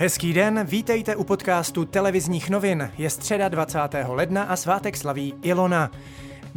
Hezký den, vítejte u podcastu televizních novin. Je středa 20. ledna a svátek slaví Ilona.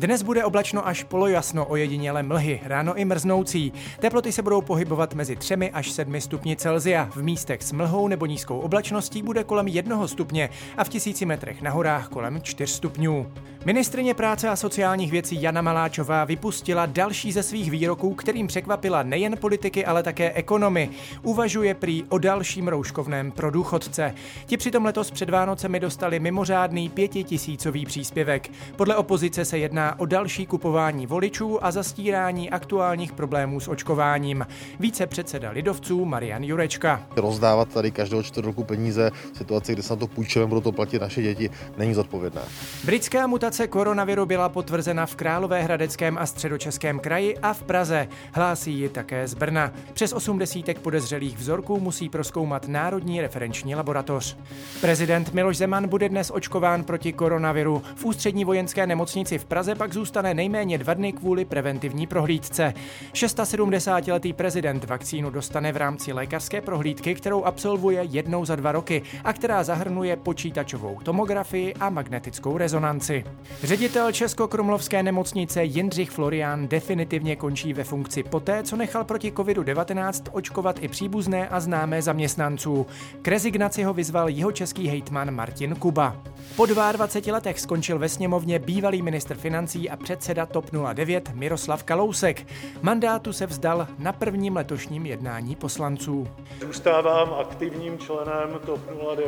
Dnes bude oblačno až polojasno, ojediněle mlhy, ráno i mrznoucí. Teploty se budou pohybovat mezi 3 až 7 stupni Celzia. V místech s mlhou nebo nízkou oblačností bude kolem 1 stupně a v tisíci metrech na horách kolem 4 stupňů. Ministrině práce a sociálních věcí Jana Maláčová vypustila další ze svých výroků, kterým překvapila nejen politiky, ale také ekonomy. Uvažuje prý o dalším rouškovném pro důchodce. Ti přitom letos před Vánocemi dostali mimořádný pětitisícový příspěvek. Podle opozice se jedná o další kupování voličů a zastírání aktuálních problémů s očkováním. Více předseda lidovců Marian Jurečka. Rozdávat tady každého čtvrt roku peníze v situaci, kdy se na to půjčujeme, budou to platit naše děti, není zodpovědné. Britská mutace koronaviru byla potvrzena v Královéhradeckém a středočeském kraji a v Praze. Hlásí ji také z Brna. Přes 80 podezřelých vzorků musí proskoumat Národní referenční laboratoř. Prezident Miloš Zeman bude dnes očkován proti koronaviru. V ústřední vojenské nemocnici v Praze pak zůstane nejméně dva dny kvůli preventivní prohlídce. 76-letý prezident vakcínu dostane v rámci lékařské prohlídky, kterou absolvuje jednou za dva roky a která zahrnuje počítačovou tomografii a magnetickou rezonanci. Ředitel Českokrumlovské nemocnice Jindřich Florián definitivně končí ve funkci poté, co nechal proti COVID-19 očkovat i příbuzné a známé zaměstnanců. K rezignaci ho vyzval jeho český hejtman Martin Kuba. Po 22 letech skončil ve sněmovně bývalý financí financí a předseda TOP 09 Miroslav Kalousek. Mandátu se vzdal na prvním letošním jednání poslanců. Zůstávám aktivním členem TOP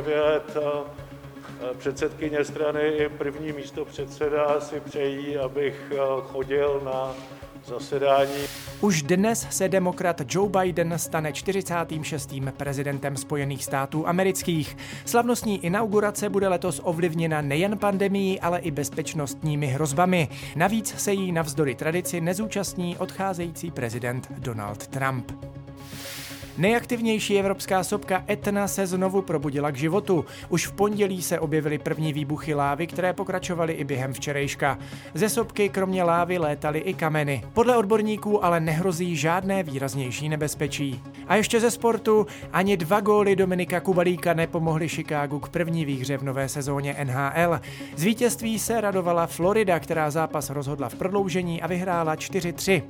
09 předsedkyně strany i první místo předseda si přejí, abych chodil na zasedání. Už dnes se demokrat Joe Biden stane 46. prezidentem Spojených států amerických. Slavnostní inaugurace bude letos ovlivněna nejen pandemií, ale i bezpečnostními hrozbami. Navíc se jí navzdory tradici nezúčastní odcházející prezident Donald Trump. Nejaktivnější evropská sopka Etna se znovu probudila k životu. Už v pondělí se objevily první výbuchy lávy, které pokračovaly i během včerejška. Ze sopky kromě lávy létaly i kameny. Podle odborníků ale nehrozí žádné výraznější nebezpečí. A ještě ze sportu ani dva góly Dominika Kubalíka nepomohly Chicagu k první výhře v nové sezóně NHL. Z vítězství se radovala Florida, která zápas rozhodla v prodloužení a vyhrála 4-3.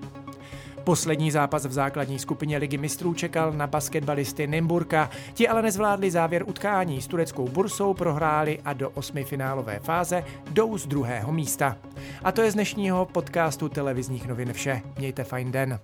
Poslední zápas v základní skupině ligy mistrů čekal na basketbalisty Nymburka. Ti ale nezvládli závěr utkání s tureckou bursou, prohráli a do osmifinálové fáze jdou z druhého místa. A to je z dnešního podcastu televizních novin vše. Mějte fajn den.